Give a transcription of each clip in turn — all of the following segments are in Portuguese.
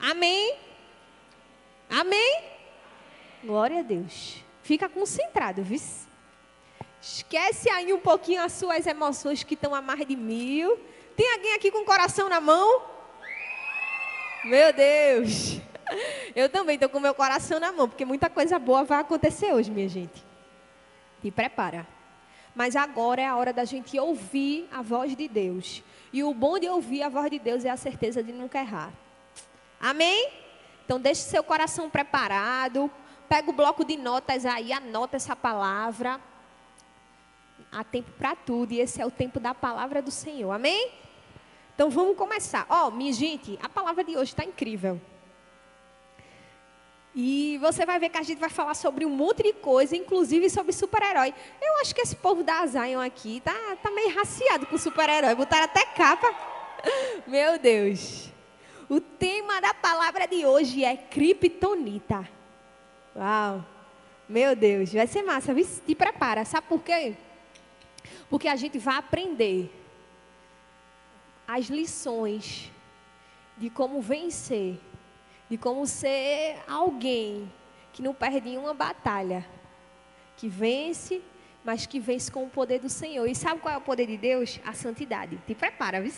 Amém? Amém? Glória a Deus. Fica concentrado, viu? Esquece aí um pouquinho as suas emoções que estão a mais de mil. Tem alguém aqui com o coração na mão? Meu Deus. Eu também estou com meu coração na mão, porque muita coisa boa vai acontecer hoje, minha gente. Te prepara. Mas agora é a hora da gente ouvir a voz de Deus. E o bom de ouvir a voz de Deus é a certeza de nunca errar. Amém? Então deixe seu coração preparado. Pega o bloco de notas aí, anota essa palavra. Há tempo para tudo e esse é o tempo da palavra do Senhor. Amém? Então vamos começar. Ó, oh, minha gente, a palavra de hoje está incrível. E você vai ver que a gente vai falar sobre um monte de coisa, inclusive sobre super-herói. Eu acho que esse povo da Zion aqui tá, tá meio raciado com super-herói. Botaram até capa. Meu Deus. O tema da palavra de hoje é Kryptonita. Uau. Meu Deus, vai ser massa. Te prepara. Sabe por quê? Porque a gente vai aprender as lições de como vencer de como ser alguém que não perde uma batalha, que vence, mas que vence com o poder do Senhor. E sabe qual é o poder de Deus? A santidade. Te prepara, viu?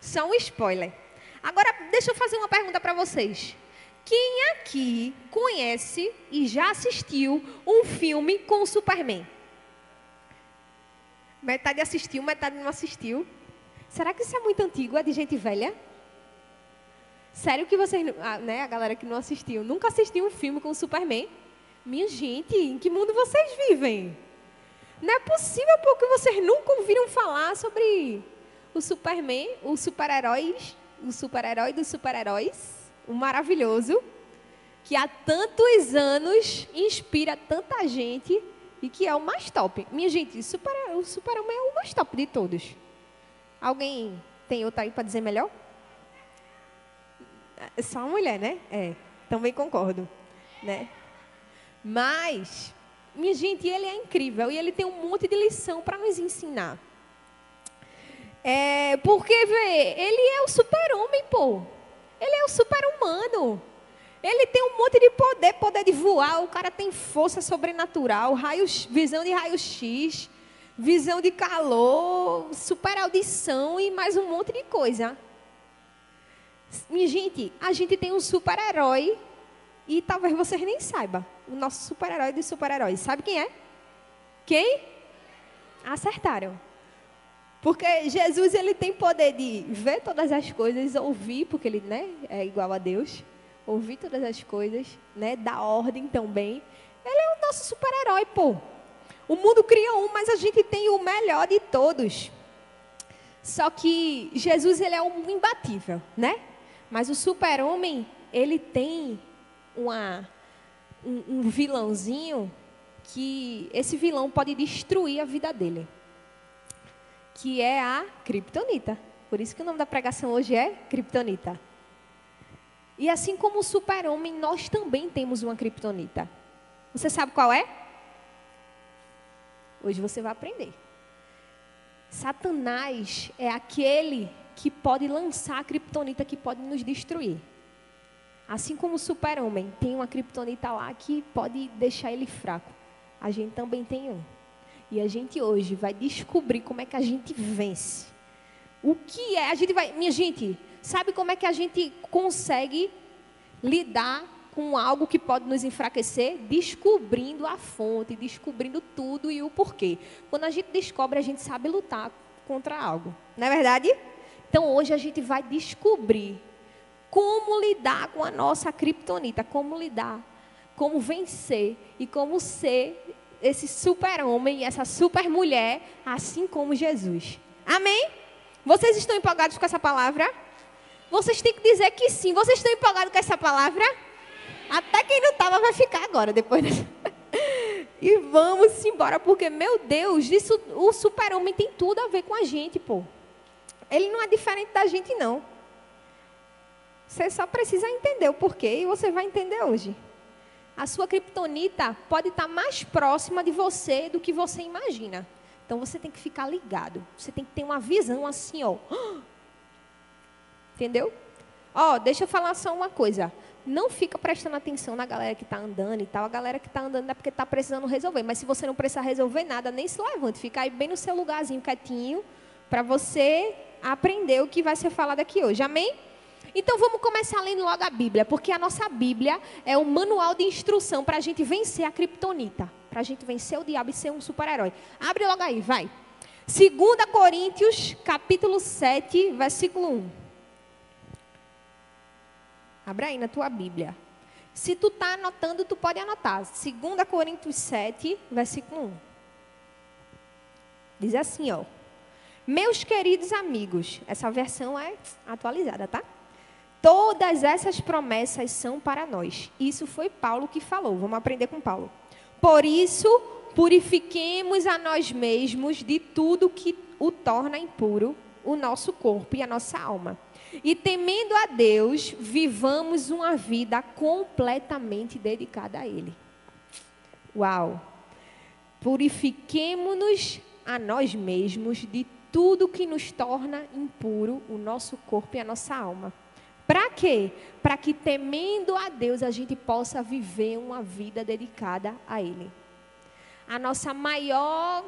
Só um spoiler. Agora, deixa eu fazer uma pergunta para vocês. Quem aqui conhece e já assistiu um filme com o Superman? Metade assistiu, metade não assistiu. Será que isso é muito antigo? É de gente velha? Sério que vocês, né, a galera que não assistiu, nunca assistiu um filme com o Superman? Minha gente, em que mundo vocês vivem? Não é possível porque vocês nunca ouviram falar sobre o Superman, o super-herói, o super-herói dos super-heróis, o maravilhoso, que há tantos anos inspira tanta gente e que é o mais top. Minha gente, super, o Superman é o mais top de todos. Alguém tem outra aí para dizer melhor? Só uma mulher, né? É, também concordo, né? Mas, minha gente, ele é incrível e ele tem um monte de lição para nos ensinar. É, porque, vê, ele é o super-homem, pô. Ele é o super-humano. Ele tem um monte de poder, poder de voar, o cara tem força sobrenatural, raios, visão de raio-x, visão de calor, super audição e mais um monte de coisa. Minha gente, a gente tem um super-herói e talvez vocês nem saibam. O nosso super-herói dos super-heróis. Sabe quem é? Quem? Acertaram. Porque Jesus ele tem poder de ver todas as coisas, ouvir, porque ele né, é igual a Deus, ouvir todas as coisas, né, dar ordem também. Ele é o nosso super-herói, pô. O mundo cria um, mas a gente tem o melhor de todos. Só que Jesus ele é um imbatível, né? Mas o super-homem, ele tem uma, um, um vilãozinho que esse vilão pode destruir a vida dele. Que é a Kryptonita. Por isso que o nome da pregação hoje é Kryptonita. E assim como o super-homem, nós também temos uma Kryptonita. Você sabe qual é? Hoje você vai aprender. Satanás é aquele que pode lançar a criptonita que pode nos destruir. Assim como o super-homem tem uma criptonita lá que pode deixar ele fraco, a gente também tem um. E a gente hoje vai descobrir como é que a gente vence. O que é? A gente vai. Minha gente, sabe como é que a gente consegue lidar com algo que pode nos enfraquecer? Descobrindo a fonte, descobrindo tudo e o porquê. Quando a gente descobre, a gente sabe lutar contra algo. Não é verdade? Então hoje a gente vai descobrir como lidar com a nossa criptonita, como lidar, como vencer e como ser esse super-homem essa super-mulher, assim como Jesus. Amém? Vocês estão empolgados com essa palavra? Vocês têm que dizer que sim. Vocês estão empolgados com essa palavra? Até quem não estava vai ficar agora, depois e vamos embora, porque, meu Deus, isso, o super-homem tem tudo a ver com a gente, pô. Ele não é diferente da gente, não. Você só precisa entender o porquê e você vai entender hoje. A sua criptonita pode estar mais próxima de você do que você imagina. Então você tem que ficar ligado. Você tem que ter uma visão assim, ó. Entendeu? Ó, deixa eu falar só uma coisa. Não fica prestando atenção na galera que está andando e tal. A galera que está andando é porque está precisando resolver. Mas se você não precisar resolver nada, nem se levante. Fica aí bem no seu lugarzinho quietinho para você aprender o que vai ser falado aqui hoje. Amém? Então vamos começar lendo logo a Bíblia, porque a nossa Bíblia é um manual de instrução para a gente vencer a criptonita, para a gente vencer o diabo e ser um super-herói. Abre logo aí, vai. 2 Coríntios, capítulo 7, versículo 1. Abra aí na tua Bíblia. Se tu está anotando, tu pode anotar. 2 Coríntios 7, versículo 1. Diz assim, ó. Meus queridos amigos, essa versão é atualizada, tá? Todas essas promessas são para nós. Isso foi Paulo que falou. Vamos aprender com Paulo. Por isso, purifiquemos a nós mesmos de tudo que o torna impuro, o nosso corpo e a nossa alma. E temendo a Deus, vivamos uma vida completamente dedicada a Ele. Uau! Purifiquemos-nos a nós mesmos de tudo que nos torna impuro, o nosso corpo e a nossa alma. Para quê? Para que temendo a Deus a gente possa viver uma vida dedicada a Ele. A nossa maior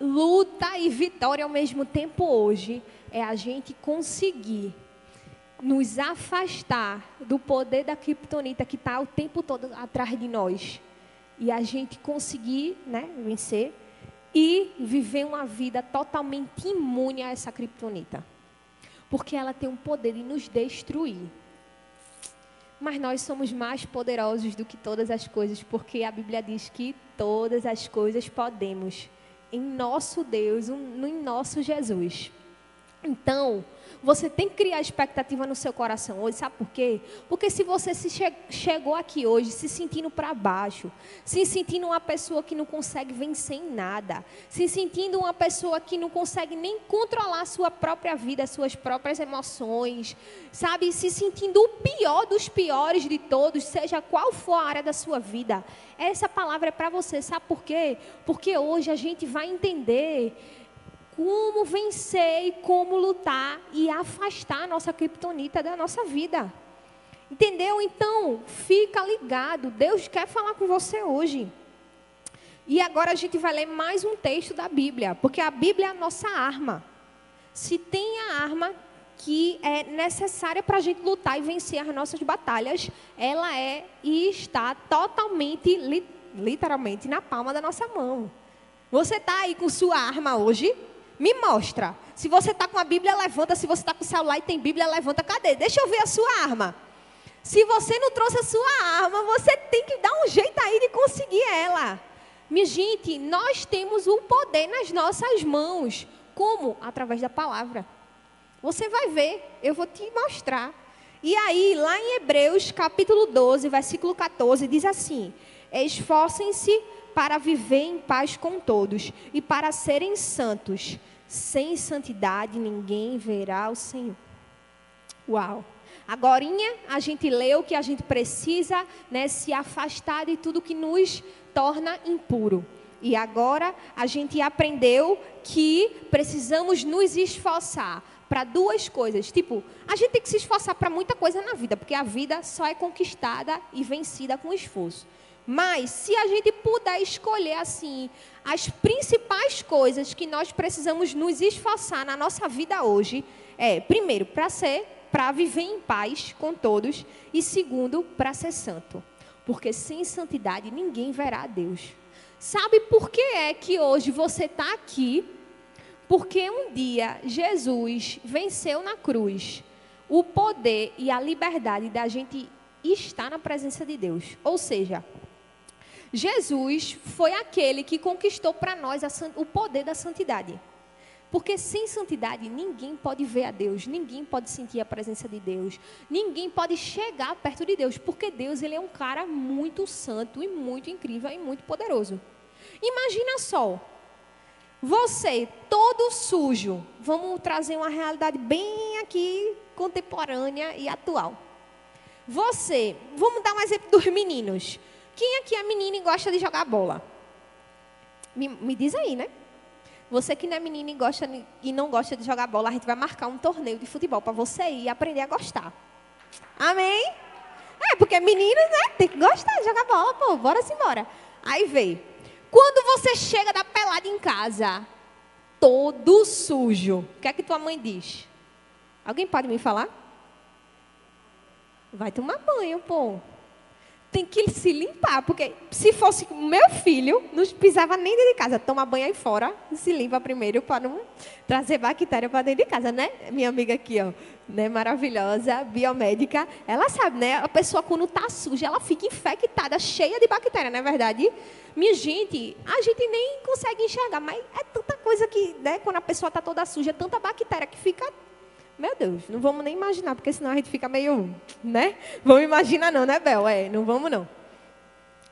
luta e vitória ao mesmo tempo hoje é a gente conseguir nos afastar do poder da criptonita que está o tempo todo atrás de nós e a gente conseguir né, vencer e viver uma vida totalmente imune a essa criptonita. Porque ela tem o poder de nos destruir. Mas nós somos mais poderosos do que todas as coisas, porque a Bíblia diz que todas as coisas podemos em nosso Deus, em nosso Jesus. Então, você tem que criar expectativa no seu coração hoje, sabe por quê? Porque se você se che chegou aqui hoje se sentindo para baixo, se sentindo uma pessoa que não consegue vencer em nada, se sentindo uma pessoa que não consegue nem controlar a sua própria vida, suas próprias emoções, sabe? Se sentindo o pior dos piores de todos, seja qual for a área da sua vida, essa palavra é para você, sabe por quê? Porque hoje a gente vai entender como vencer e como lutar e afastar a nossa criptonita da nossa vida. Entendeu? Então, fica ligado. Deus quer falar com você hoje. E agora a gente vai ler mais um texto da Bíblia, porque a Bíblia é a nossa arma. Se tem a arma que é necessária para a gente lutar e vencer as nossas batalhas, ela é e está totalmente, literalmente, na palma da nossa mão. Você está aí com sua arma hoje? Me mostra. Se você está com a Bíblia, levanta. Se você está com o celular e tem Bíblia, levanta. Cadê? Deixa eu ver a sua arma. Se você não trouxe a sua arma, você tem que dar um jeito aí de conseguir ela. Minha gente, nós temos o poder nas nossas mãos. Como? Através da palavra. Você vai ver, eu vou te mostrar. E aí, lá em Hebreus, capítulo 12, versículo 14, diz assim: Esforcem-se para viver em paz com todos e para serem santos. Sem santidade ninguém verá o Senhor. Uau! Agora a gente leu que a gente precisa né, se afastar de tudo que nos torna impuro. E agora a gente aprendeu que precisamos nos esforçar para duas coisas. Tipo, a gente tem que se esforçar para muita coisa na vida, porque a vida só é conquistada e vencida com esforço. Mas se a gente puder escolher assim as principais coisas que nós precisamos nos esforçar na nossa vida hoje, é, primeiro, para ser, para viver em paz com todos e segundo, para ser santo. Porque sem santidade ninguém verá a Deus. Sabe por que é que hoje você está aqui? Porque um dia Jesus venceu na cruz o poder e a liberdade da gente estar na presença de Deus. Ou seja, Jesus foi aquele que conquistou para nós o poder da santidade. Porque sem santidade ninguém pode ver a Deus, ninguém pode sentir a presença de Deus, ninguém pode chegar perto de Deus, porque Deus ele é um cara muito santo e muito incrível e muito poderoso. Imagina só, você todo sujo, vamos trazer uma realidade bem aqui contemporânea e atual. Você, vamos dar um exemplo dos meninos. Quem aqui é menina e gosta de jogar bola? Me, me diz aí, né? Você que não é menina e, gosta, e não gosta de jogar bola, a gente vai marcar um torneio de futebol para você ir e aprender a gostar. Amém? É, porque meninos, né? Tem que gostar de jogar bola, pô. Bora embora. Aí veio. Quando você chega da pelada em casa, todo sujo, o que é que tua mãe diz? Alguém pode me falar? Vai tomar banho, pô tem que se limpar, porque se fosse meu filho, não precisava nem dentro de casa, toma banho aí fora, se limpa primeiro para não trazer bactéria para dentro de casa, né? Minha amiga aqui, ó, né, maravilhosa, biomédica, ela sabe, né? A pessoa quando tá suja, ela fica infectada, cheia de bactéria, não é verdade? Minha gente, a gente nem consegue enxergar, mas é tanta coisa que, né, quando a pessoa tá toda suja, é tanta bactéria que fica meu Deus, não vamos nem imaginar, porque senão a gente fica meio, né? Vamos imaginar não, né, Bel? É, não vamos não.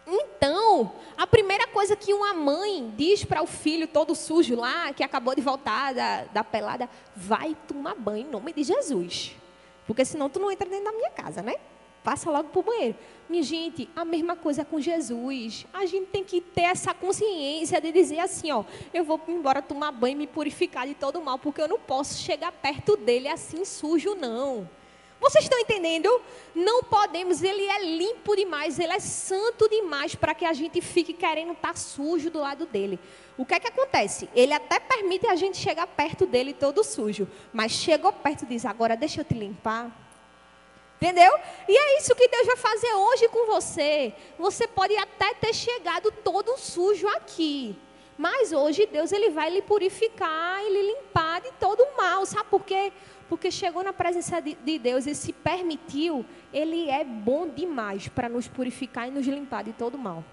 Então, a primeira coisa que uma mãe diz para o filho todo sujo lá, que acabou de voltar da, da pelada, vai tomar banho em nome de Jesus. Porque senão tu não entra dentro da minha casa, né? Passa logo para o banheiro. Minha gente, a mesma coisa com Jesus. A gente tem que ter essa consciência de dizer assim, ó, eu vou embora tomar banho e me purificar de todo mal, porque eu não posso chegar perto dele assim sujo, não. Vocês estão entendendo? Não podemos, ele é limpo demais, ele é santo demais para que a gente fique querendo estar tá sujo do lado dele. O que é que acontece? Ele até permite a gente chegar perto dele todo sujo, mas chegou perto e diz: agora deixa eu te limpar. Entendeu? E é isso que Deus vai fazer hoje com você. Você pode até ter chegado todo sujo aqui. Mas hoje Deus ele vai lhe purificar e lhe limpar de todo o mal. Sabe por quê? Porque chegou na presença de, de Deus e se permitiu. Ele é bom demais para nos purificar e nos limpar de todo o mal.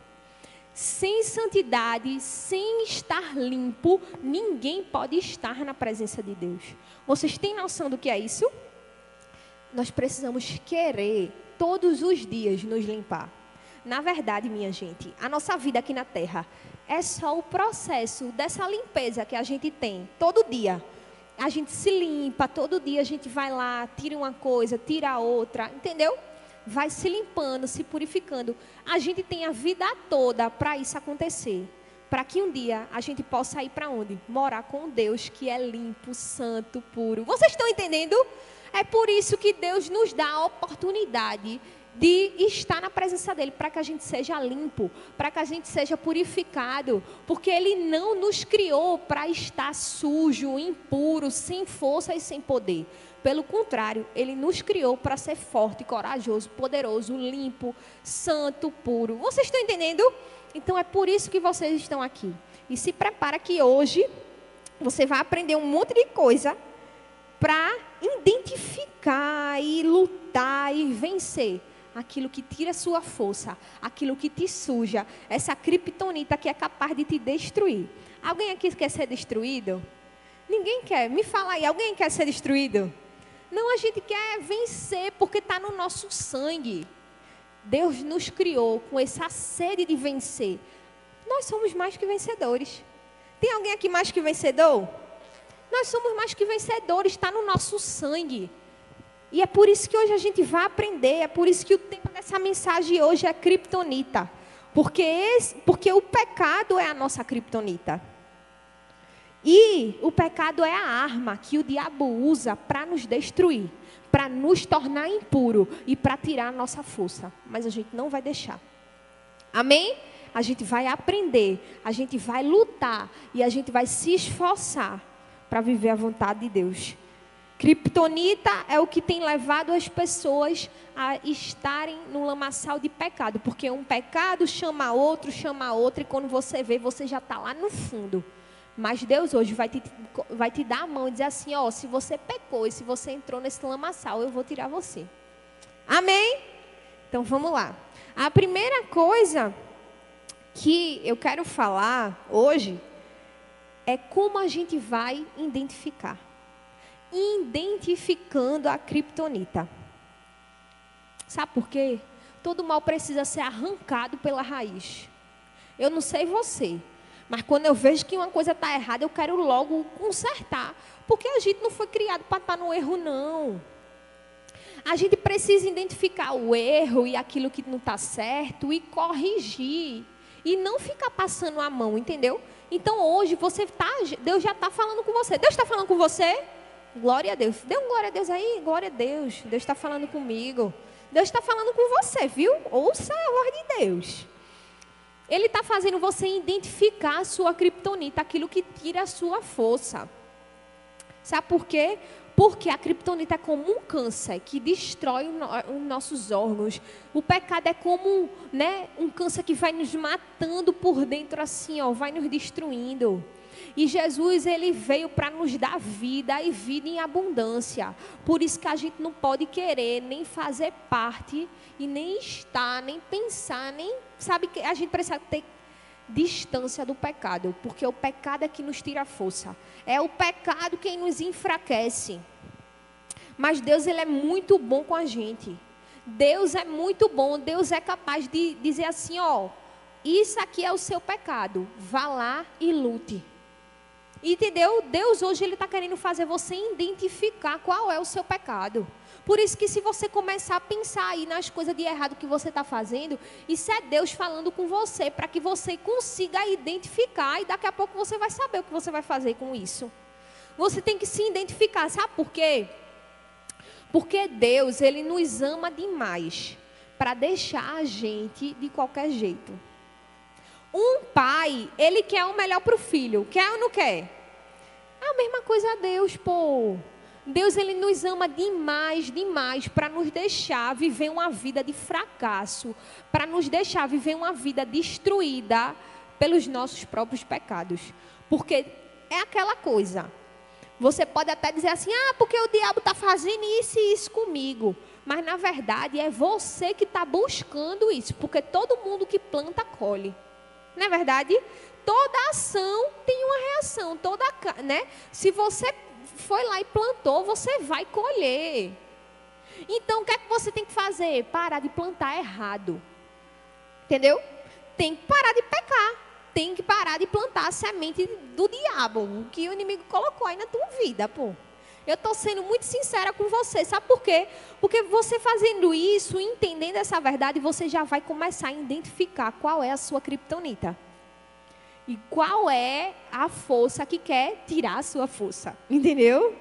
Sem santidade, sem estar limpo, ninguém pode estar na presença de Deus. Vocês têm noção do que é isso? Nós precisamos querer todos os dias nos limpar. Na verdade, minha gente, a nossa vida aqui na Terra é só o processo dessa limpeza que a gente tem todo dia. A gente se limpa, todo dia a gente vai lá, tira uma coisa, tira outra, entendeu? Vai se limpando, se purificando. A gente tem a vida toda para isso acontecer. Para que um dia a gente possa ir para onde? Morar com Deus que é limpo, santo, puro. Vocês estão entendendo? É por isso que Deus nos dá a oportunidade de estar na presença dele, para que a gente seja limpo, para que a gente seja purificado, porque ele não nos criou para estar sujo, impuro, sem força e sem poder. Pelo contrário, ele nos criou para ser forte, corajoso, poderoso, limpo, santo, puro. Vocês estão entendendo? Então é por isso que vocês estão aqui. E se prepara que hoje você vai aprender um monte de coisa para identificar e lutar e vencer aquilo que tira sua força, aquilo que te suja, essa criptonita que é capaz de te destruir. Alguém aqui quer ser destruído? Ninguém quer. Me fala aí, alguém quer ser destruído? Não, a gente quer vencer porque está no nosso sangue. Deus nos criou com essa sede de vencer. Nós somos mais que vencedores. Tem alguém aqui mais que vencedor? Nós somos mais que vencedores, está no nosso sangue. E é por isso que hoje a gente vai aprender, é por isso que o tema dessa mensagem hoje é criptonita. Porque, porque o pecado é a nossa criptonita. E o pecado é a arma que o diabo usa para nos destruir, para nos tornar impuro e para tirar a nossa força. Mas a gente não vai deixar. Amém? A gente vai aprender, a gente vai lutar e a gente vai se esforçar para viver a vontade de Deus. Kryptonita é o que tem levado as pessoas a estarem no lamaçal de pecado, porque um pecado chama outro, chama outro, e quando você vê, você já está lá no fundo. Mas Deus hoje vai te, vai te dar a mão e dizer assim: ó, se você pecou e se você entrou nesse lamaçal, eu vou tirar você. Amém? Então vamos lá. A primeira coisa que eu quero falar hoje é como a gente vai identificar. Identificando a criptonita. Sabe por quê? Todo mal precisa ser arrancado pela raiz. Eu não sei você, mas quando eu vejo que uma coisa está errada, eu quero logo consertar. Porque a gente não foi criado para estar tá no erro, não. A gente precisa identificar o erro e aquilo que não está certo e corrigir e não ficar passando a mão, entendeu? Então hoje você tá, Deus já está falando com você. Deus está falando com você? Glória a Deus. Dê um glória a Deus aí, glória a Deus. Deus está falando comigo. Deus está falando com você, viu? Ouça a voz de Deus. Ele está fazendo você identificar a sua criptonita, aquilo que tira a sua força. Sabe por quê? Porque a criptonita é como um câncer que destrói os nossos órgãos. O pecado é como né, um câncer que vai nos matando por dentro assim, ó, vai nos destruindo. E Jesus, ele veio para nos dar vida e vida em abundância. Por isso que a gente não pode querer nem fazer parte e nem estar, nem pensar, nem sabe que a gente precisa ter distância do pecado, porque o pecado é que nos tira força. É o pecado quem nos enfraquece. Mas Deus ele é muito bom com a gente. Deus é muito bom, Deus é capaz de dizer assim, ó, isso aqui é o seu pecado. Vá lá e lute. Entendeu? Deus hoje ele está querendo fazer você identificar qual é o seu pecado. Por isso que se você começar a pensar aí nas coisas de errado que você está fazendo, isso é Deus falando com você para que você consiga identificar e daqui a pouco você vai saber o que você vai fazer com isso. Você tem que se identificar, sabe por quê? Porque Deus ele nos ama demais para deixar a gente de qualquer jeito. Um pai, ele quer o melhor para o filho. Quer ou não quer? É a mesma coisa a Deus, pô. Deus ele nos ama demais, demais para nos deixar viver uma vida de fracasso, para nos deixar viver uma vida destruída pelos nossos próprios pecados. Porque é aquela coisa. Você pode até dizer assim: "Ah, porque o diabo está fazendo isso e isso comigo". Mas na verdade é você que está buscando isso, porque todo mundo que planta colhe. Não é verdade? Toda ação tem uma reação, toda, né? Se você foi lá e plantou, você vai colher. Então, o que é que você tem que fazer? Parar de plantar errado. Entendeu? Tem que parar de pecar. Tem que parar de plantar a semente do diabo, o que o inimigo colocou aí na tua vida, pô. Eu estou sendo muito sincera com você. Sabe por quê? Porque você fazendo isso, entendendo essa verdade, você já vai começar a identificar qual é a sua criptonita. E qual é a força que quer tirar a sua força. Entendeu?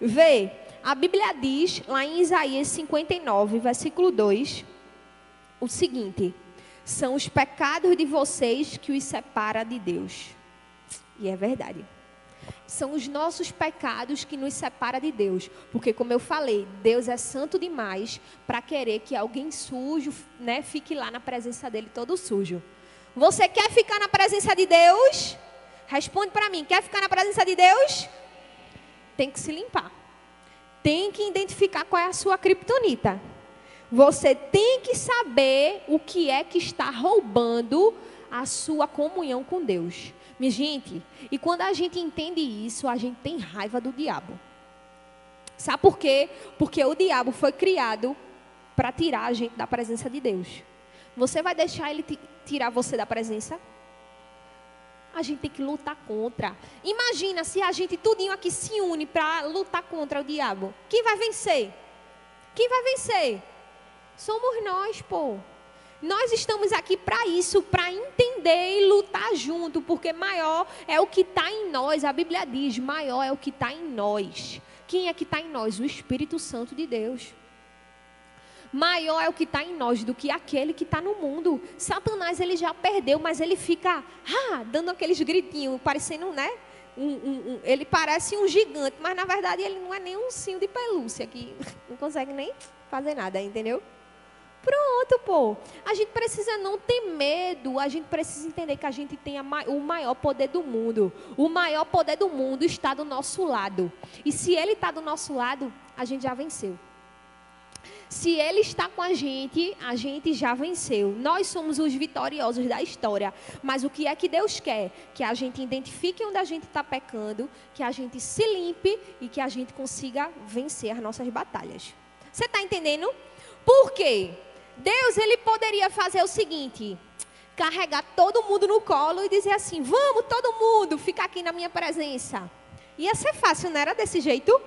Vê, a Bíblia diz lá em Isaías 59, versículo 2, o seguinte: São os pecados de vocês que os separa de Deus. E é verdade. São os nossos pecados que nos separa de Deus, porque como eu falei, Deus é santo demais para querer que alguém sujo, né, fique lá na presença dele todo sujo. Você quer ficar na presença de Deus? Responde para mim. Quer ficar na presença de Deus? Tem que se limpar. Tem que identificar qual é a sua criptonita. Você tem que saber o que é que está roubando a sua comunhão com Deus. Minha gente, e quando a gente entende isso, a gente tem raiva do diabo. Sabe por quê? Porque o diabo foi criado para tirar a gente da presença de Deus. Você vai deixar ele tirar você da presença? A gente tem que lutar contra. Imagina se a gente tudinho aqui se une para lutar contra o diabo. Quem vai vencer? Quem vai vencer? Somos nós, pô. Nós estamos aqui para isso, para entender e lutar junto, porque maior é o que está em nós. A Bíblia diz: maior é o que está em nós. Quem é que está em nós? O Espírito Santo de Deus maior é o que está em nós do que aquele que está no mundo. Satanás ele já perdeu, mas ele fica ah, dando aqueles gritinhos, parecendo, né? Um, um, um, ele parece um gigante, mas na verdade ele não é nem um cinho de pelúcia que não consegue nem fazer nada, entendeu? Pronto, pô. A gente precisa não ter medo, a gente precisa entender que a gente tem o maior poder do mundo. O maior poder do mundo está do nosso lado. E se ele está do nosso lado, a gente já venceu. Se Ele está com a gente, a gente já venceu. Nós somos os vitoriosos da história. Mas o que é que Deus quer? Que a gente identifique onde a gente está pecando, que a gente se limpe e que a gente consiga vencer as nossas batalhas. Você está entendendo? Por quê? Deus ele poderia fazer o seguinte: carregar todo mundo no colo e dizer assim: vamos todo mundo ficar aqui na minha presença. Ia ser fácil, não era desse jeito?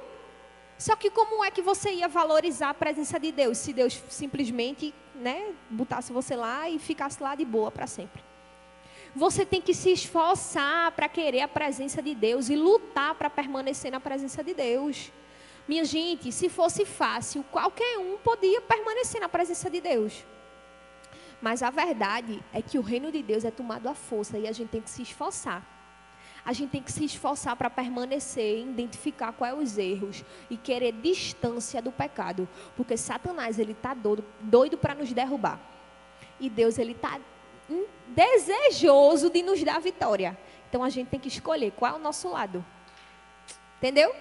Só que como é que você ia valorizar a presença de Deus se Deus simplesmente, né, botasse você lá e ficasse lá de boa para sempre? Você tem que se esforçar para querer a presença de Deus e lutar para permanecer na presença de Deus. Minha gente, se fosse fácil, qualquer um podia permanecer na presença de Deus. Mas a verdade é que o reino de Deus é tomado à força e a gente tem que se esforçar. A gente tem que se esforçar para permanecer, identificar quais os erros e querer distância do pecado, porque Satanás ele tá doido, doido para nos derrubar. E Deus ele tá desejoso de nos dar vitória. Então a gente tem que escolher qual é o nosso lado. Entendeu?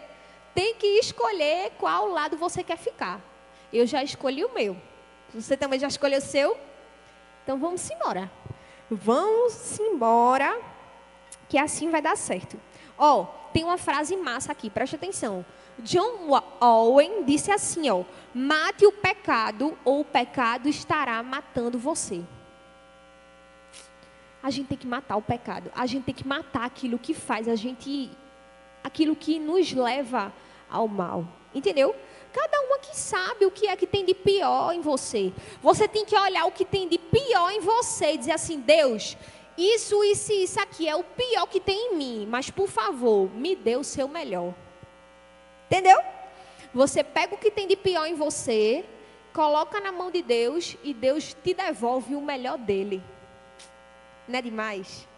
Tem que escolher qual lado você quer ficar. Eu já escolhi o meu. Você também já escolheu o seu? Então vamos embora. Vamos embora, que assim vai dar certo. Ó, oh, tem uma frase massa aqui, preste atenção. John Owen disse assim, ó: "Mate o pecado ou o pecado estará matando você." A gente tem que matar o pecado. A gente tem que matar aquilo que faz a gente aquilo que nos leva ao mal. Entendeu? Cada uma que sabe o que é que tem de pior em você. Você tem que olhar o que tem de pior em você e dizer assim: Deus, isso, isso e isso aqui é o pior que tem em mim, mas por favor, me dê o seu melhor. Entendeu? Você pega o que tem de pior em você, coloca na mão de Deus e Deus te devolve o melhor dele. Não é demais?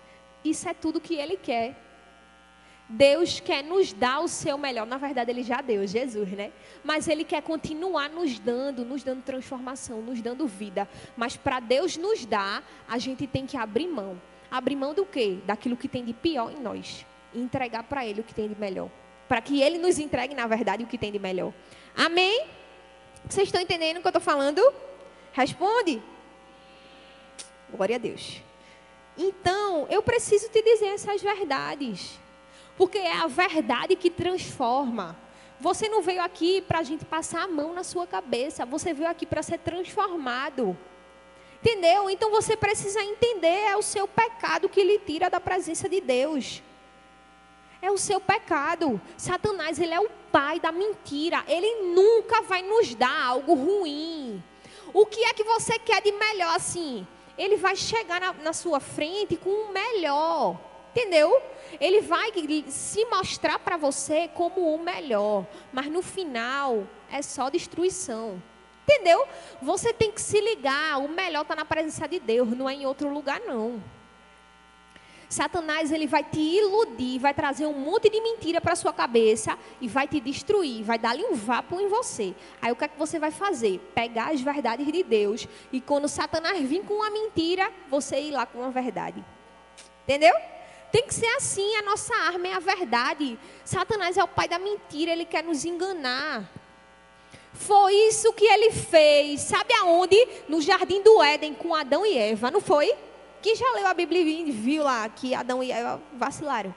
Isso é tudo que Ele quer. Deus quer nos dar o seu melhor. Na verdade, Ele já deu, Jesus, né? Mas Ele quer continuar nos dando, nos dando transformação, nos dando vida. Mas para Deus nos dar, a gente tem que abrir mão. Abrir mão do quê? Daquilo que tem de pior em nós. E entregar para Ele o que tem de melhor. Para que Ele nos entregue, na verdade, o que tem de melhor. Amém? Vocês estão entendendo o que eu estou falando? Responde. Glória a Deus. Então, eu preciso te dizer essas verdades. Porque é a verdade que transforma. Você não veio aqui para a gente passar a mão na sua cabeça. Você veio aqui para ser transformado. Entendeu? Então você precisa entender: é o seu pecado que lhe tira da presença de Deus. É o seu pecado. Satanás, ele é o pai da mentira. Ele nunca vai nos dar algo ruim. O que é que você quer de melhor assim? ele vai chegar na, na sua frente com o melhor. Entendeu? Ele vai se mostrar para você como o melhor, mas no final é só destruição. Entendeu? Você tem que se ligar, o melhor está na presença de Deus, não é em outro lugar não. Satanás ele vai te iludir, vai trazer um monte de mentira para sua cabeça e vai te destruir, vai dar-lhe um vapo em você. Aí o que é que você vai fazer? Pegar as verdades de Deus e quando Satanás vir com uma mentira, você ir lá com uma verdade. Entendeu? Tem que ser assim, a nossa arma é a verdade. Satanás é o pai da mentira, ele quer nos enganar. Foi isso que ele fez. Sabe aonde? No jardim do Éden com Adão e Eva, não foi? Quem já leu a Bíblia e viu lá que Adão e Eva vacilaram?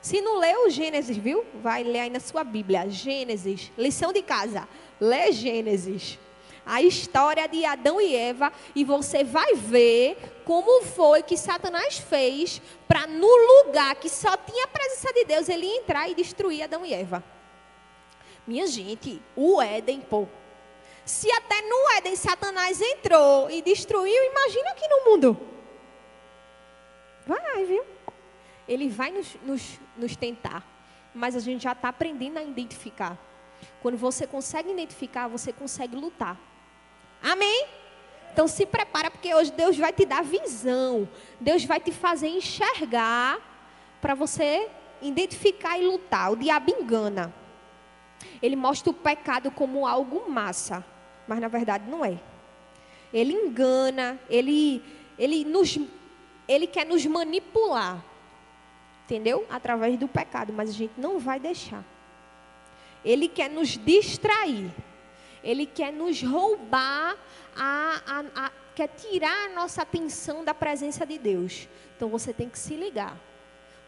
Se não leu Gênesis, viu? Vai ler aí na sua Bíblia. Gênesis, lição de casa. Lê Gênesis. A história de Adão e Eva e você vai ver como foi que Satanás fez para no lugar que só tinha a presença de Deus ele entrar e destruir Adão e Eva. Minha gente, o Éden, pô. Se até no Éden Satanás entrou e destruiu, imagina aqui no mundo. Vai, viu? Ele vai nos, nos, nos tentar. Mas a gente já está aprendendo a identificar. Quando você consegue identificar, você consegue lutar. Amém? Então se prepara, porque hoje Deus vai te dar visão. Deus vai te fazer enxergar para você identificar e lutar. O diabo engana. Ele mostra o pecado como algo massa, mas na verdade não é. Ele engana, ele, ele nos ele quer nos manipular, entendeu? Através do pecado, mas a gente não vai deixar. Ele quer nos distrair, ele quer nos roubar, a, a, a, quer tirar a nossa atenção da presença de Deus. Então você tem que se ligar.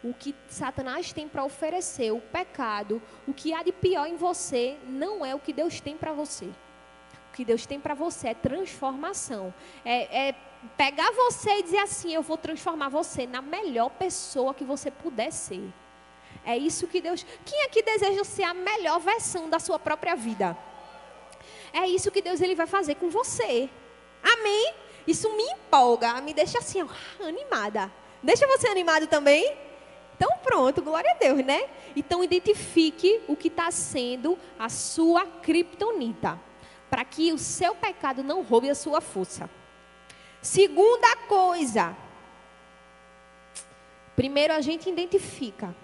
O que Satanás tem para oferecer, o pecado, o que há de pior em você, não é o que Deus tem para você. O que Deus tem para você é transformação, é, é pegar você e dizer assim: eu vou transformar você na melhor pessoa que você puder ser. É isso que Deus. Quem aqui deseja ser a melhor versão da sua própria vida? É isso que Deus ele vai fazer com você. Amém? Isso me empolga, me deixa assim, ó, animada. Deixa você animado também? Então pronto, glória a Deus, né? Então identifique o que está sendo a sua criptonita, para que o seu pecado não roube a sua força. Segunda coisa, primeiro a gente identifica.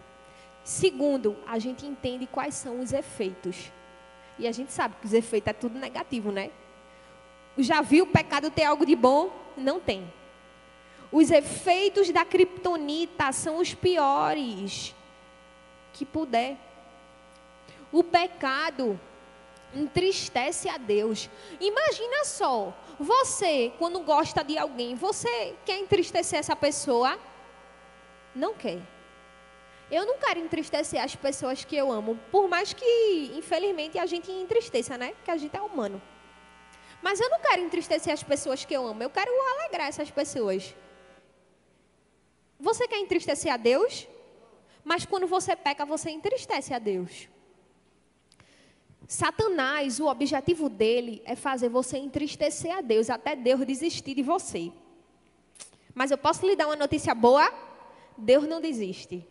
Segundo, a gente entende quais são os efeitos. E a gente sabe que os efeitos é tudo negativo, né? Já viu o pecado ter algo de bom? Não tem. Os efeitos da criptonita são os piores que puder. O pecado entristece a Deus. Imagina só, você, quando gosta de alguém, você quer entristecer essa pessoa? Não quer. Eu não quero entristecer as pessoas que eu amo, por mais que, infelizmente, a gente entristeça, né? Porque a gente é humano. Mas eu não quero entristecer as pessoas que eu amo, eu quero alegrar essas pessoas. Você quer entristecer a Deus? Mas quando você peca, você entristece a Deus. Satanás, o objetivo dele é fazer você entristecer a Deus, até Deus desistir de você. Mas eu posso lhe dar uma notícia boa? Deus não desiste.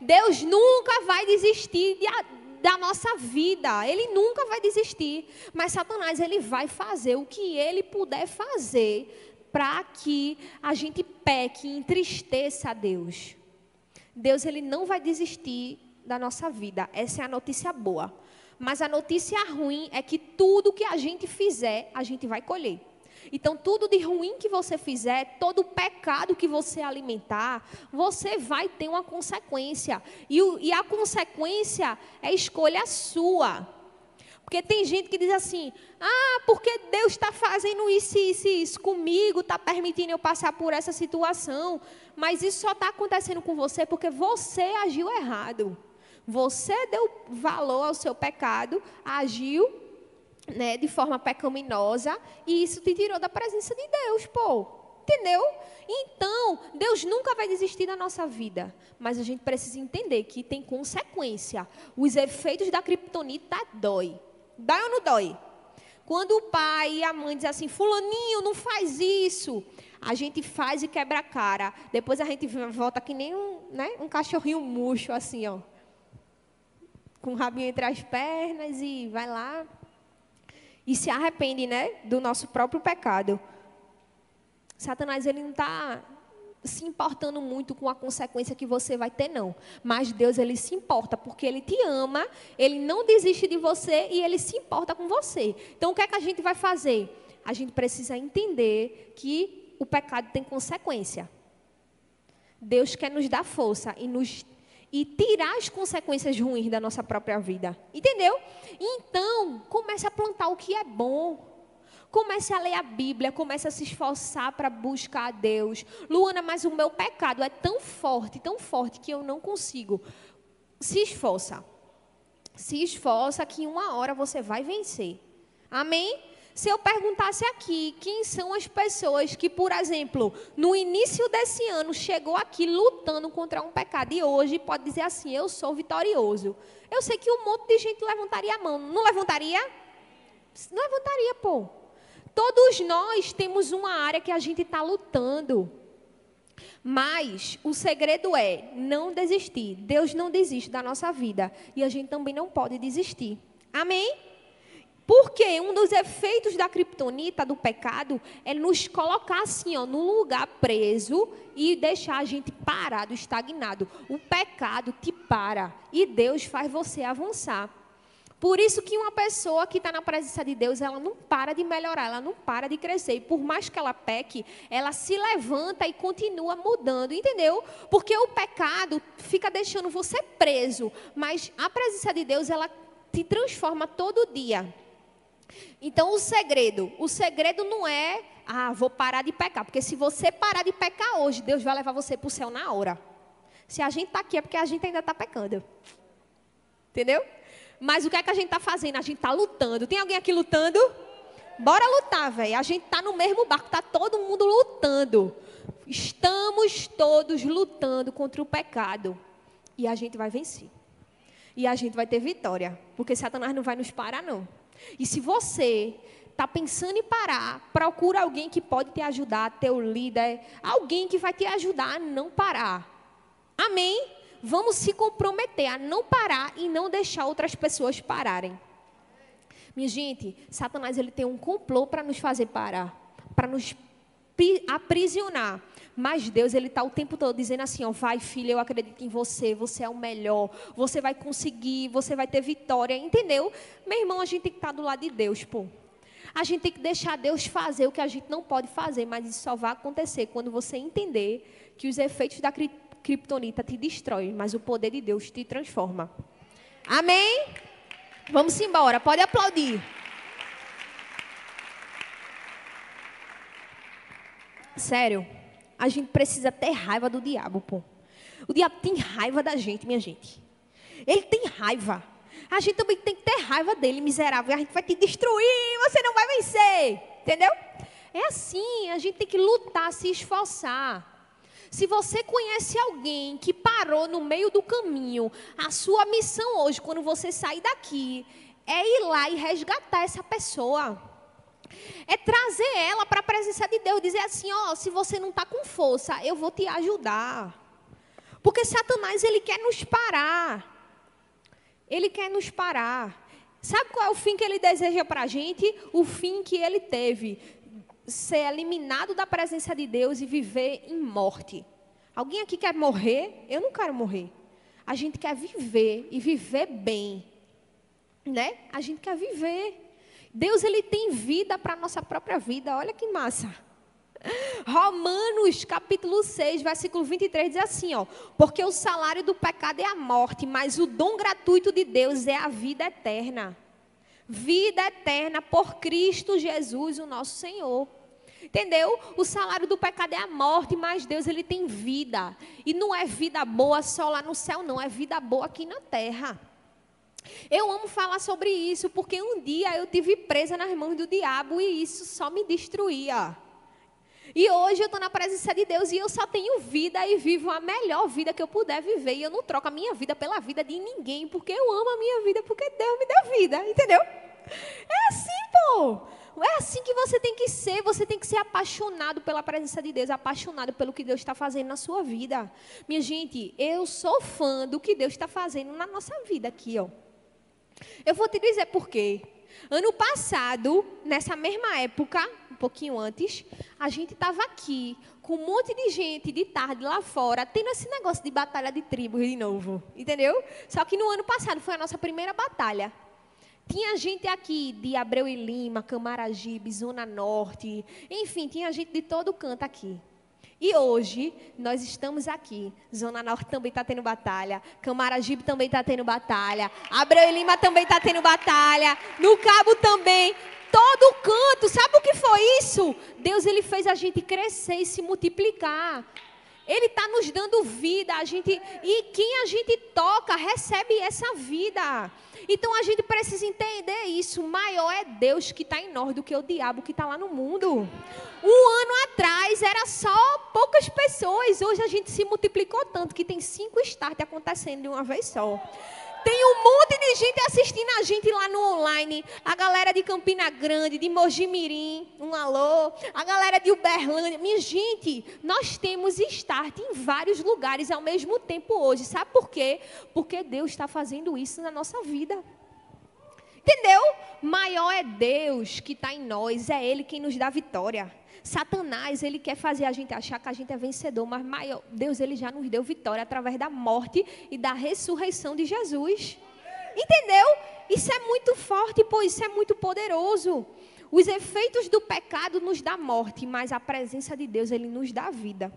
Deus nunca vai desistir de, da nossa vida. Ele nunca vai desistir. Mas Satanás, ele vai fazer o que ele puder fazer para que a gente peque e entristeça a Deus. Deus ele não vai desistir da nossa vida. Essa é a notícia boa. Mas a notícia ruim é que tudo que a gente fizer, a gente vai colher. Então, tudo de ruim que você fizer, todo pecado que você alimentar, você vai ter uma consequência. E, o, e a consequência é escolha sua. Porque tem gente que diz assim: ah, porque Deus está fazendo isso, isso, isso comigo, está permitindo eu passar por essa situação. Mas isso só está acontecendo com você porque você agiu errado. Você deu valor ao seu pecado, agiu né, de forma pecaminosa e isso te tirou da presença de Deus, pô. Entendeu? Então, Deus nunca vai desistir da nossa vida. Mas a gente precisa entender que tem consequência. Os efeitos da criptonita dói. Dói ou não dói? Quando o pai e a mãe dizem assim, fulaninho, não faz isso. A gente faz e quebra a cara. Depois a gente volta que nem um, né, um cachorrinho murcho, assim, ó. Com o rabinho entre as pernas e vai lá. E se arrepende, né, do nosso próprio pecado. Satanás, ele não está se importando muito com a consequência que você vai ter, não. Mas Deus, ele se importa, porque ele te ama, ele não desiste de você e ele se importa com você. Então, o que é que a gente vai fazer? A gente precisa entender que o pecado tem consequência. Deus quer nos dar força e nos e tirar as consequências ruins da nossa própria vida. Entendeu? Então, comece a plantar o que é bom. Comece a ler a Bíblia, comece a se esforçar para buscar a Deus. Luana, mas o meu pecado é tão forte, tão forte que eu não consigo. Se esforça. Se esforça que em uma hora você vai vencer. Amém? Se eu perguntasse aqui quem são as pessoas que, por exemplo, no início desse ano chegou aqui lutando contra um pecado e hoje pode dizer assim: eu sou vitorioso. Eu sei que um monte de gente levantaria a mão. Não levantaria? Não levantaria, pô. Todos nós temos uma área que a gente está lutando. Mas o segredo é não desistir. Deus não desiste da nossa vida. E a gente também não pode desistir. Amém? Porque um dos efeitos da criptonita, do pecado, é nos colocar assim, ó, num lugar preso e deixar a gente parado, estagnado. O pecado te para e Deus faz você avançar. Por isso que uma pessoa que está na presença de Deus, ela não para de melhorar, ela não para de crescer. E por mais que ela peque, ela se levanta e continua mudando, entendeu? Porque o pecado fica deixando você preso, mas a presença de Deus, ela te transforma todo dia. Então o segredo, o segredo não é, ah, vou parar de pecar, porque se você parar de pecar hoje, Deus vai levar você para o céu na hora. Se a gente está aqui é porque a gente ainda está pecando. Entendeu? Mas o que é que a gente está fazendo? A gente está lutando. Tem alguém aqui lutando? Bora lutar, velho. A gente está no mesmo barco, está todo mundo lutando. Estamos todos lutando contra o pecado. E a gente vai vencer. E a gente vai ter vitória. Porque Satanás não vai nos parar, não. E se você está pensando em parar, procura alguém que pode te ajudar, teu líder, alguém que vai te ajudar a não parar. Amém? Vamos se comprometer a não parar e não deixar outras pessoas pararem. Minha gente, Satanás ele tem um complô para nos fazer parar, para nos aprisionar. Mas Deus, Ele está o tempo todo dizendo assim: ó, vai, filha, eu acredito em você, você é o melhor, você vai conseguir, você vai ter vitória, entendeu? Meu irmão, a gente tem que estar tá do lado de Deus, pô. A gente tem que deixar Deus fazer o que a gente não pode fazer, mas isso só vai acontecer quando você entender que os efeitos da criptonita te destroem, mas o poder de Deus te transforma. Amém? Vamos embora, pode aplaudir. Sério, a gente precisa ter raiva do diabo, pô. O diabo tem raiva da gente, minha gente. Ele tem raiva. A gente também tem que ter raiva dele, miserável. A gente vai te destruir, você não vai vencer. Entendeu? É assim, a gente tem que lutar, se esforçar. Se você conhece alguém que parou no meio do caminho, a sua missão hoje, quando você sair daqui, é ir lá e resgatar essa pessoa. É trazer ela para presença de Deus, dizer assim, ó, se você não está com força, eu vou te ajudar. Porque Satanás, ele quer nos parar. Ele quer nos parar. Sabe qual é o fim que ele deseja para a gente? O fim que ele teve. Ser eliminado da presença de Deus e viver em morte. Alguém aqui quer morrer? Eu não quero morrer. A gente quer viver e viver bem. Né? A gente quer viver. Deus ele tem vida para a nossa própria vida. Olha que massa. Romanos capítulo 6, versículo 23 diz assim, ó: Porque o salário do pecado é a morte, mas o dom gratuito de Deus é a vida eterna. Vida eterna por Cristo Jesus, o nosso Senhor. Entendeu? O salário do pecado é a morte, mas Deus ele tem vida. E não é vida boa só lá no céu, não, é vida boa aqui na terra. Eu amo falar sobre isso, porque um dia eu tive presa nas mãos do diabo e isso só me destruía. E hoje eu estou na presença de Deus e eu só tenho vida e vivo a melhor vida que eu puder viver. E eu não troco a minha vida pela vida de ninguém, porque eu amo a minha vida, porque Deus me deu vida, entendeu? É assim, pô. É assim que você tem que ser. Você tem que ser apaixonado pela presença de Deus, apaixonado pelo que Deus está fazendo na sua vida. Minha gente, eu sou fã do que Deus está fazendo na nossa vida aqui, ó. Eu vou te dizer por quê. Ano passado, nessa mesma época, um pouquinho antes, a gente estava aqui com um monte de gente de tarde lá fora, tendo esse negócio de batalha de tribos de novo, entendeu? Só que no ano passado foi a nossa primeira batalha. Tinha gente aqui de Abreu e Lima, Camaragibe, Zona Norte, enfim, tinha gente de todo canto aqui. E hoje nós estamos aqui. Zona Norte também está tendo batalha. Camaragibe também está tendo batalha. Abreu e Lima também está tendo batalha. No Cabo também. Todo canto. Sabe o que foi isso? Deus ele fez a gente crescer e se multiplicar. Ele está nos dando vida. A gente e quem a gente toca recebe essa vida. Então a gente precisa entender isso. Maior é Deus que está em nós do que o diabo que está lá no mundo. Um ano atrás era só poucas pessoas. Hoje a gente se multiplicou tanto que tem cinco start acontecendo de uma vez só. Tem um monte de gente assistindo a gente lá no online. A galera de Campina Grande, de Mojimirim, um alô. A galera de Uberlândia. Minha gente, nós temos start em vários lugares ao mesmo tempo hoje. Sabe por quê? Porque Deus está fazendo isso na nossa vida. Entendeu? Maior é Deus que está em nós, é Ele quem nos dá vitória. Satanás, ele quer fazer a gente achar que a gente é vencedor, mas maior, Deus ele já nos deu vitória através da morte e da ressurreição de Jesus. Entendeu? Isso é muito forte, pois isso é muito poderoso. Os efeitos do pecado nos dá morte, mas a presença de Deus ele nos dá vida.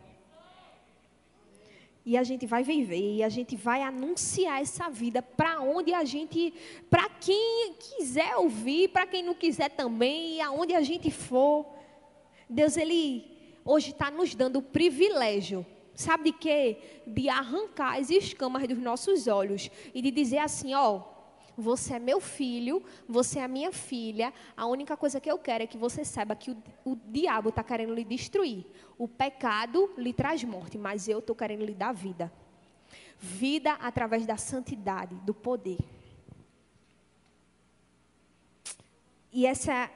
E a gente vai viver, e a gente vai anunciar essa vida para onde a gente, para quem quiser ouvir, para quem não quiser também, aonde a gente for. Deus, Ele hoje está nos dando o privilégio, sabe de quê? De arrancar as escamas dos nossos olhos e de dizer assim: ó, você é meu filho, você é minha filha. A única coisa que eu quero é que você saiba que o, o diabo está querendo lhe destruir. O pecado lhe traz morte, mas eu estou querendo lhe dar vida. Vida através da santidade, do poder. E essa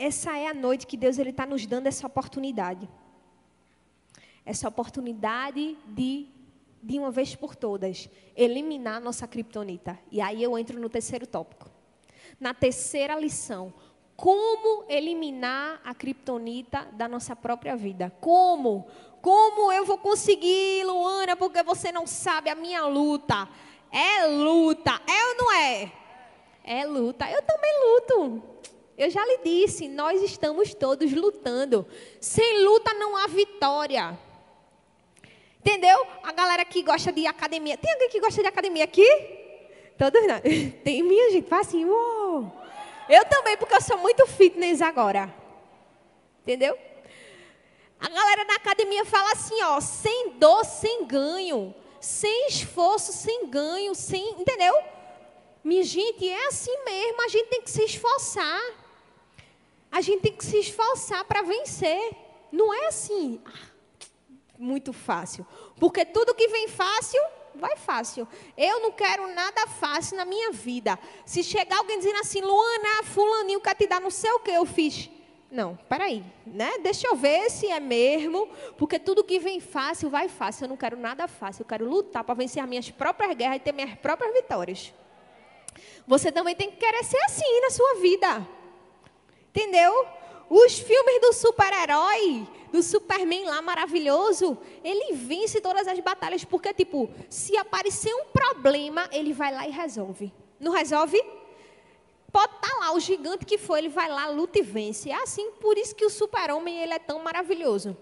essa é a noite que Deus está nos dando essa oportunidade. Essa oportunidade de, de uma vez por todas, eliminar a nossa criptonita. E aí eu entro no terceiro tópico. Na terceira lição, como eliminar a criptonita da nossa própria vida. Como? Como eu vou conseguir, Luana, porque você não sabe a minha luta. É luta, é ou não é? É luta. Eu também luto. Eu já lhe disse, nós estamos todos lutando. Sem luta não há vitória. Entendeu? A galera que gosta de academia. Tem alguém que gosta de academia aqui? Todos não. Tem minha gente, faz assim, uou. Eu também, porque eu sou muito fitness agora. Entendeu? A galera na academia fala assim, ó, sem dor, sem ganho, sem esforço, sem ganho, sem, entendeu? Minha gente, é assim mesmo, a gente tem que se esforçar. A gente tem que se esforçar para vencer. Não é assim, ah, muito fácil. Porque tudo que vem fácil, vai fácil. Eu não quero nada fácil na minha vida. Se chegar alguém dizendo assim, Luana, fulaninho quer te dar não sei o que eu fiz. Não, peraí, né? Deixa eu ver se é mesmo, porque tudo que vem fácil, vai fácil. Eu não quero nada fácil, eu quero lutar para vencer as minhas próprias guerras e ter minhas próprias vitórias. Você também tem que querer ser assim na sua vida. Entendeu? Os filmes do super-herói, do Superman lá maravilhoso, ele vence todas as batalhas, porque, tipo, se aparecer um problema, ele vai lá e resolve. Não resolve? Pode estar tá lá, o gigante que foi, ele vai lá, luta e vence. É assim, por isso que o super-homem ele é tão maravilhoso.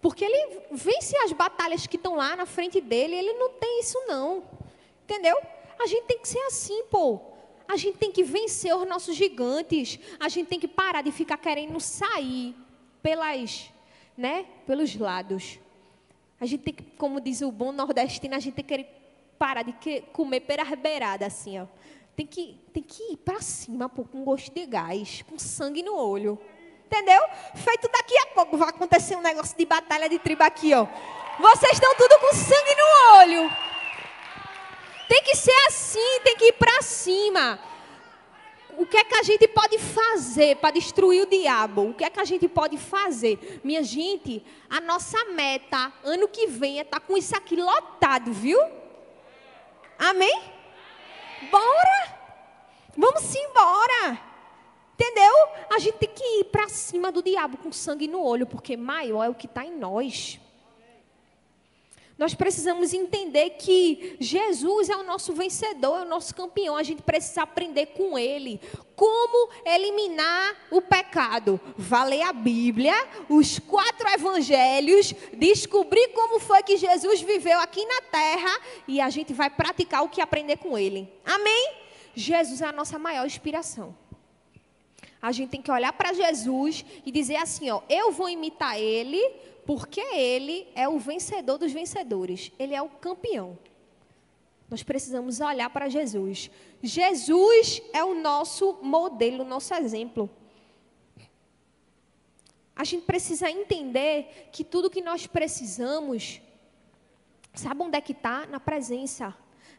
Porque ele vence as batalhas que estão lá na frente dele, ele não tem isso não. Entendeu? A gente tem que ser assim, pô. A gente tem que vencer os nossos gigantes. A gente tem que parar de ficar querendo sair pelas, né, pelos lados. A gente tem que, como diz o bom nordestino, a gente tem que parar de comer pelas beiradas, assim, ó. Tem que, tem que ir para cima, pô, com gosto de gás, com sangue no olho. Entendeu? Feito daqui a pouco vai acontecer um negócio de batalha de tribo aqui, ó. Vocês estão tudo com sangue no olho. Tem que ser assim, tem que ir para cima. O que é que a gente pode fazer para destruir o diabo? O que é que a gente pode fazer? Minha gente, a nossa meta ano que vem é estar tá com isso aqui lotado, viu? Amém? Bora! Vamos embora! Entendeu? A gente tem que ir para cima do diabo com sangue no olho, porque maior é o que está em nós. Nós precisamos entender que Jesus é o nosso vencedor, é o nosso campeão. A gente precisa aprender com ele como eliminar o pecado. Valer a Bíblia, os quatro evangelhos, descobrir como foi que Jesus viveu aqui na terra e a gente vai praticar o que aprender com ele. Amém? Jesus é a nossa maior inspiração. A gente tem que olhar para Jesus e dizer assim, ó, eu vou imitar ele porque ele é o vencedor dos vencedores, ele é o campeão. Nós precisamos olhar para Jesus. Jesus é o nosso modelo, o nosso exemplo. A gente precisa entender que tudo que nós precisamos, sabe onde é que está? Na presença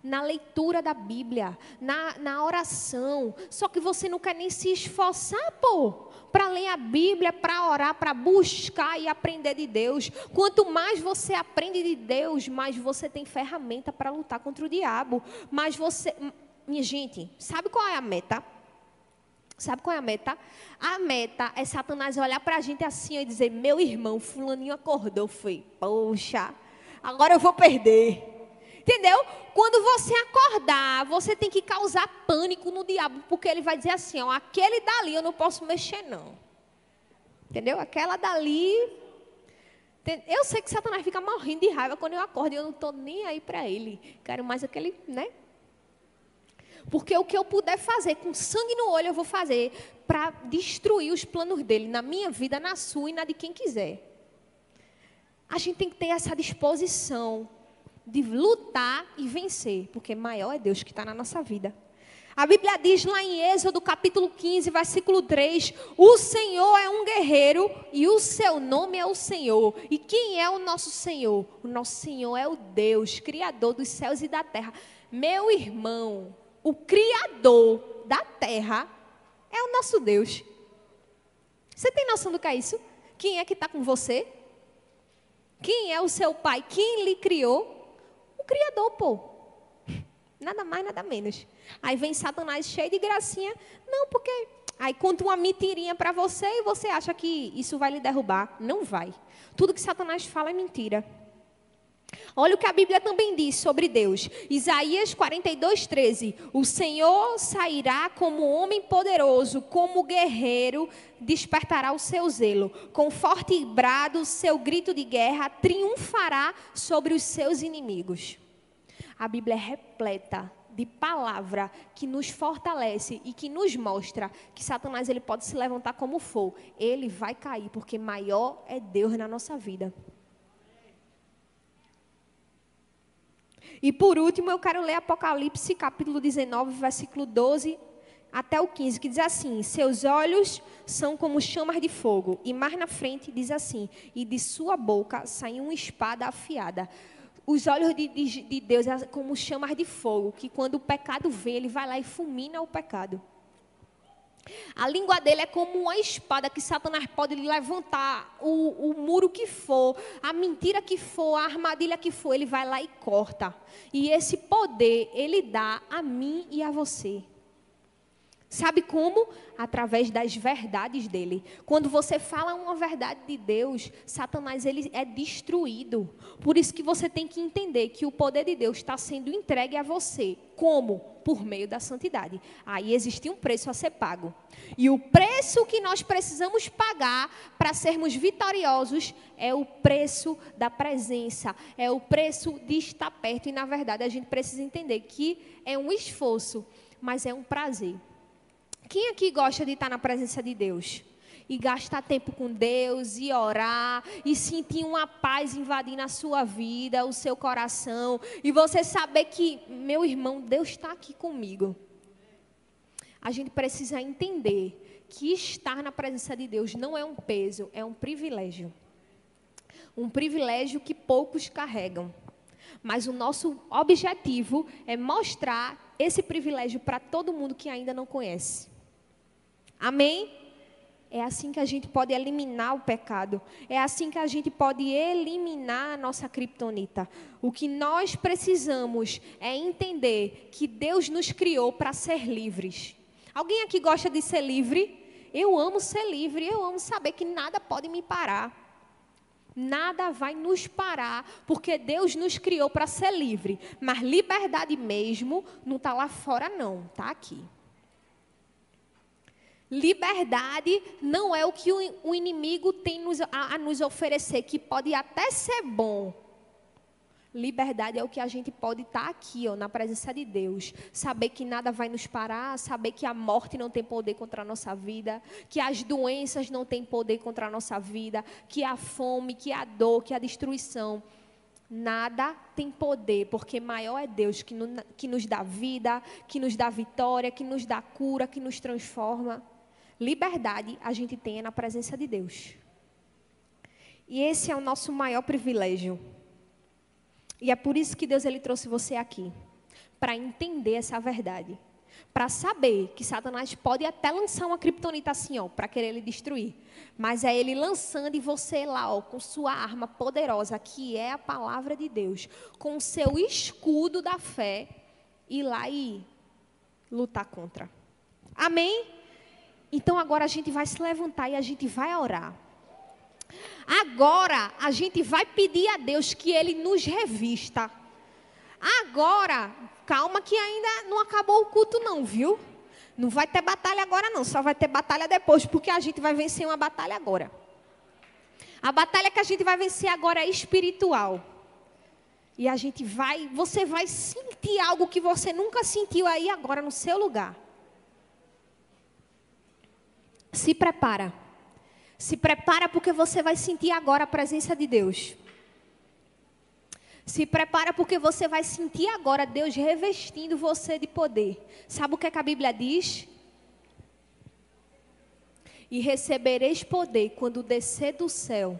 na leitura da Bíblia, na, na oração. Só que você não quer nem se esforçar, pô, para ler a Bíblia, para orar, para buscar e aprender de Deus. Quanto mais você aprende de Deus, mais você tem ferramenta para lutar contra o diabo. Mas você, minha gente, sabe qual é a meta? Sabe qual é a meta? A meta é Satanás olhar para a gente assim e dizer: Meu irmão, Fulaninho acordou. Foi, poxa, agora eu vou perder. Entendeu? Quando você acordar, você tem que causar pânico no diabo, porque ele vai dizer assim: ó, aquele dali eu não posso mexer, não. Entendeu? Aquela dali. Eu sei que Satanás fica morrendo de raiva quando eu acordo e eu não estou nem aí para ele. Quero mais aquele, né? Porque o que eu puder fazer com sangue no olho, eu vou fazer para destruir os planos dele na minha vida, na sua e na de quem quiser. A gente tem que ter essa disposição de lutar e vencer, porque maior é Deus que está na nossa vida. A Bíblia diz lá em Êxodo capítulo 15, versículo 3: O Senhor é um guerreiro e o seu nome é o Senhor. E quem é o nosso Senhor? O nosso Senhor é o Deus, Criador dos céus e da terra. Meu irmão, o Criador da terra é o nosso Deus. Você tem noção do que é isso? Quem é que está com você? Quem é o seu pai? Quem lhe criou? Criador, pô. Nada mais, nada menos. Aí vem Satanás cheio de gracinha. Não, porque. Aí conta uma mentirinha para você e você acha que isso vai lhe derrubar. Não vai. Tudo que Satanás fala é mentira. Olha o que a Bíblia também diz sobre Deus. Isaías 42, 13. O Senhor sairá como homem poderoso, como guerreiro, despertará o seu zelo. Com forte brado, seu grito de guerra triunfará sobre os seus inimigos. A Bíblia é repleta de palavra que nos fortalece e que nos mostra que Satanás ele pode se levantar como for, ele vai cair porque maior é Deus na nossa vida. E por último, eu quero ler Apocalipse, capítulo 19, versículo 12 até o 15, que diz assim: Seus olhos são como chamas de fogo. E mais na frente diz assim: E de sua boca sai uma espada afiada. Os olhos de, de, de Deus são como chamas de fogo, que quando o pecado vem, ele vai lá e fulmina o pecado. A língua dele é como uma espada que Satanás pode levantar o, o, muro que for, a mentira que for, a armadilha que for, ele vai lá e corta. E esse poder ele dá a mim e a você. Sabe como? Através das verdades dele. Quando você fala uma verdade de Deus, Satanás ele é destruído. Por isso que você tem que entender que o poder de Deus está sendo entregue a você. Como? Por meio da santidade. Aí existe um preço a ser pago. E o preço que nós precisamos pagar para sermos vitoriosos é o preço da presença, é o preço de estar perto. E na verdade a gente precisa entender que é um esforço, mas é um prazer. Quem aqui gosta de estar na presença de Deus? E gastar tempo com Deus, e orar, e sentir uma paz invadindo a sua vida, o seu coração, e você saber que, meu irmão, Deus está aqui comigo. A gente precisa entender que estar na presença de Deus não é um peso, é um privilégio. Um privilégio que poucos carregam. Mas o nosso objetivo é mostrar esse privilégio para todo mundo que ainda não conhece. Amém? É assim que a gente pode eliminar o pecado. É assim que a gente pode eliminar a nossa criptonita. O que nós precisamos é entender que Deus nos criou para ser livres. Alguém aqui gosta de ser livre? Eu amo ser livre, eu amo saber que nada pode me parar. Nada vai nos parar, porque Deus nos criou para ser livre. Mas liberdade mesmo não está lá fora, não, está aqui. Liberdade não é o que o inimigo tem a, nos oferecer, que pode até ser bom. Liberdade é o que a gente pode estar aqui, ó, na presença de Deus. Saber que nada vai nos parar, saber que a morte não tem poder contra a nossa vida, que as doenças não têm poder contra a nossa vida, que a fome, que a dor, que a destruição. Nada tem poder, porque maior é Deus que, no, que nos dá vida, que nos dá vitória, que nos dá cura, que nos transforma liberdade a gente tem na presença de Deus. E esse é o nosso maior privilégio. E é por isso que Deus ele trouxe você aqui, para entender essa verdade, para saber que Satanás pode até lançar uma criptonita assim, ó, para querer lhe destruir, mas é ele lançando e você lá, ó, com sua arma poderosa, que é a palavra de Deus, com o seu escudo da fé, ir lá e lutar contra. Amém? Então agora a gente vai se levantar e a gente vai orar. Agora a gente vai pedir a Deus que Ele nos revista. Agora, calma que ainda não acabou o culto não, viu? Não vai ter batalha agora não, só vai ter batalha depois, porque a gente vai vencer uma batalha agora. A batalha que a gente vai vencer agora é espiritual. E a gente vai, você vai sentir algo que você nunca sentiu aí agora no seu lugar. Se prepara. Se prepara porque você vai sentir agora a presença de Deus. Se prepara porque você vai sentir agora Deus revestindo você de poder. Sabe o que, é que a Bíblia diz? E recebereis poder quando descer do céu.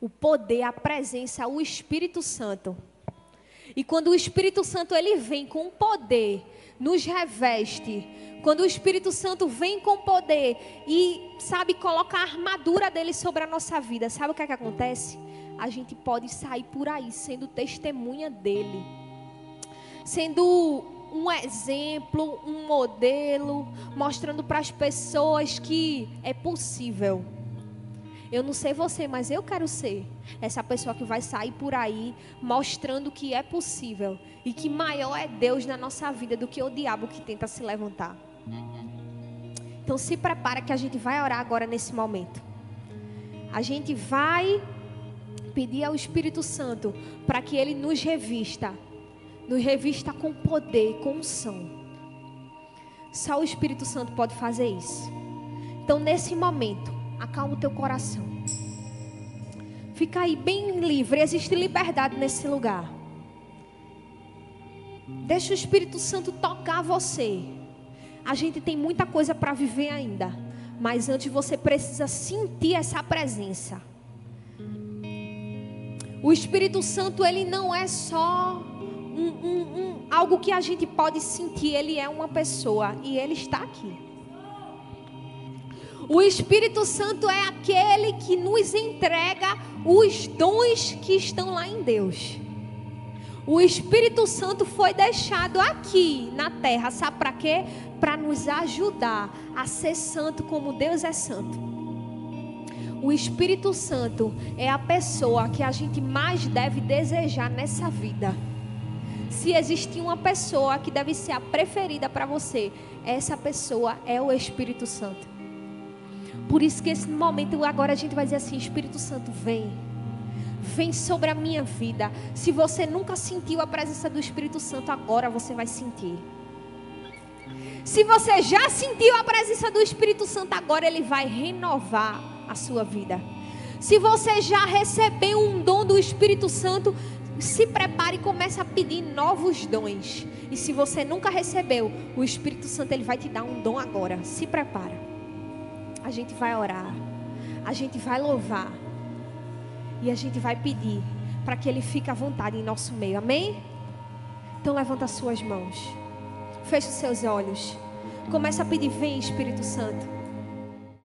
O poder, a presença, o Espírito Santo. E quando o Espírito Santo ele vem com poder, nos reveste, quando o Espírito Santo vem com poder e, sabe, coloca a armadura dele sobre a nossa vida, sabe o que é que acontece? A gente pode sair por aí sendo testemunha dele, sendo um exemplo, um modelo, mostrando para as pessoas que é possível. Eu não sei você, mas eu quero ser essa pessoa que vai sair por aí mostrando que é possível e que maior é Deus na nossa vida do que o diabo que tenta se levantar. Então se prepara que a gente vai orar agora nesse momento. A gente vai pedir ao Espírito Santo para que ele nos revista nos revista com poder, com unção. Só o Espírito Santo pode fazer isso. Então, nesse momento, acalma o teu coração. Fica aí bem livre, existe liberdade nesse lugar. Deixa o Espírito Santo tocar você. A gente tem muita coisa para viver ainda, mas antes você precisa sentir essa presença. O Espírito Santo, ele não é só um, um, um, algo que a gente pode sentir. Ele é uma pessoa e ele está aqui. O Espírito Santo é aquele que nos entrega os dons que estão lá em Deus. O Espírito Santo foi deixado aqui na terra, sabe para quê? Para nos ajudar a ser santo como Deus é santo. O Espírito Santo é a pessoa que a gente mais deve desejar nessa vida se existir uma pessoa que deve ser a preferida para você, essa pessoa é o Espírito Santo. Por isso que esse momento agora a gente vai dizer assim: Espírito Santo, vem. Vem sobre a minha vida. Se você nunca sentiu a presença do Espírito Santo, agora você vai sentir. Se você já sentiu a presença do Espírito Santo, agora ele vai renovar a sua vida. Se você já recebeu um dom do Espírito Santo, se prepare e comece a pedir novos dons. E se você nunca recebeu, o Espírito Santo ele vai te dar um dom agora. Se prepara. A gente vai orar. A gente vai louvar. E a gente vai pedir para que ele fique à vontade em nosso meio. Amém? Então levanta as suas mãos. Feche os seus olhos. Começa a pedir, vem Espírito Santo.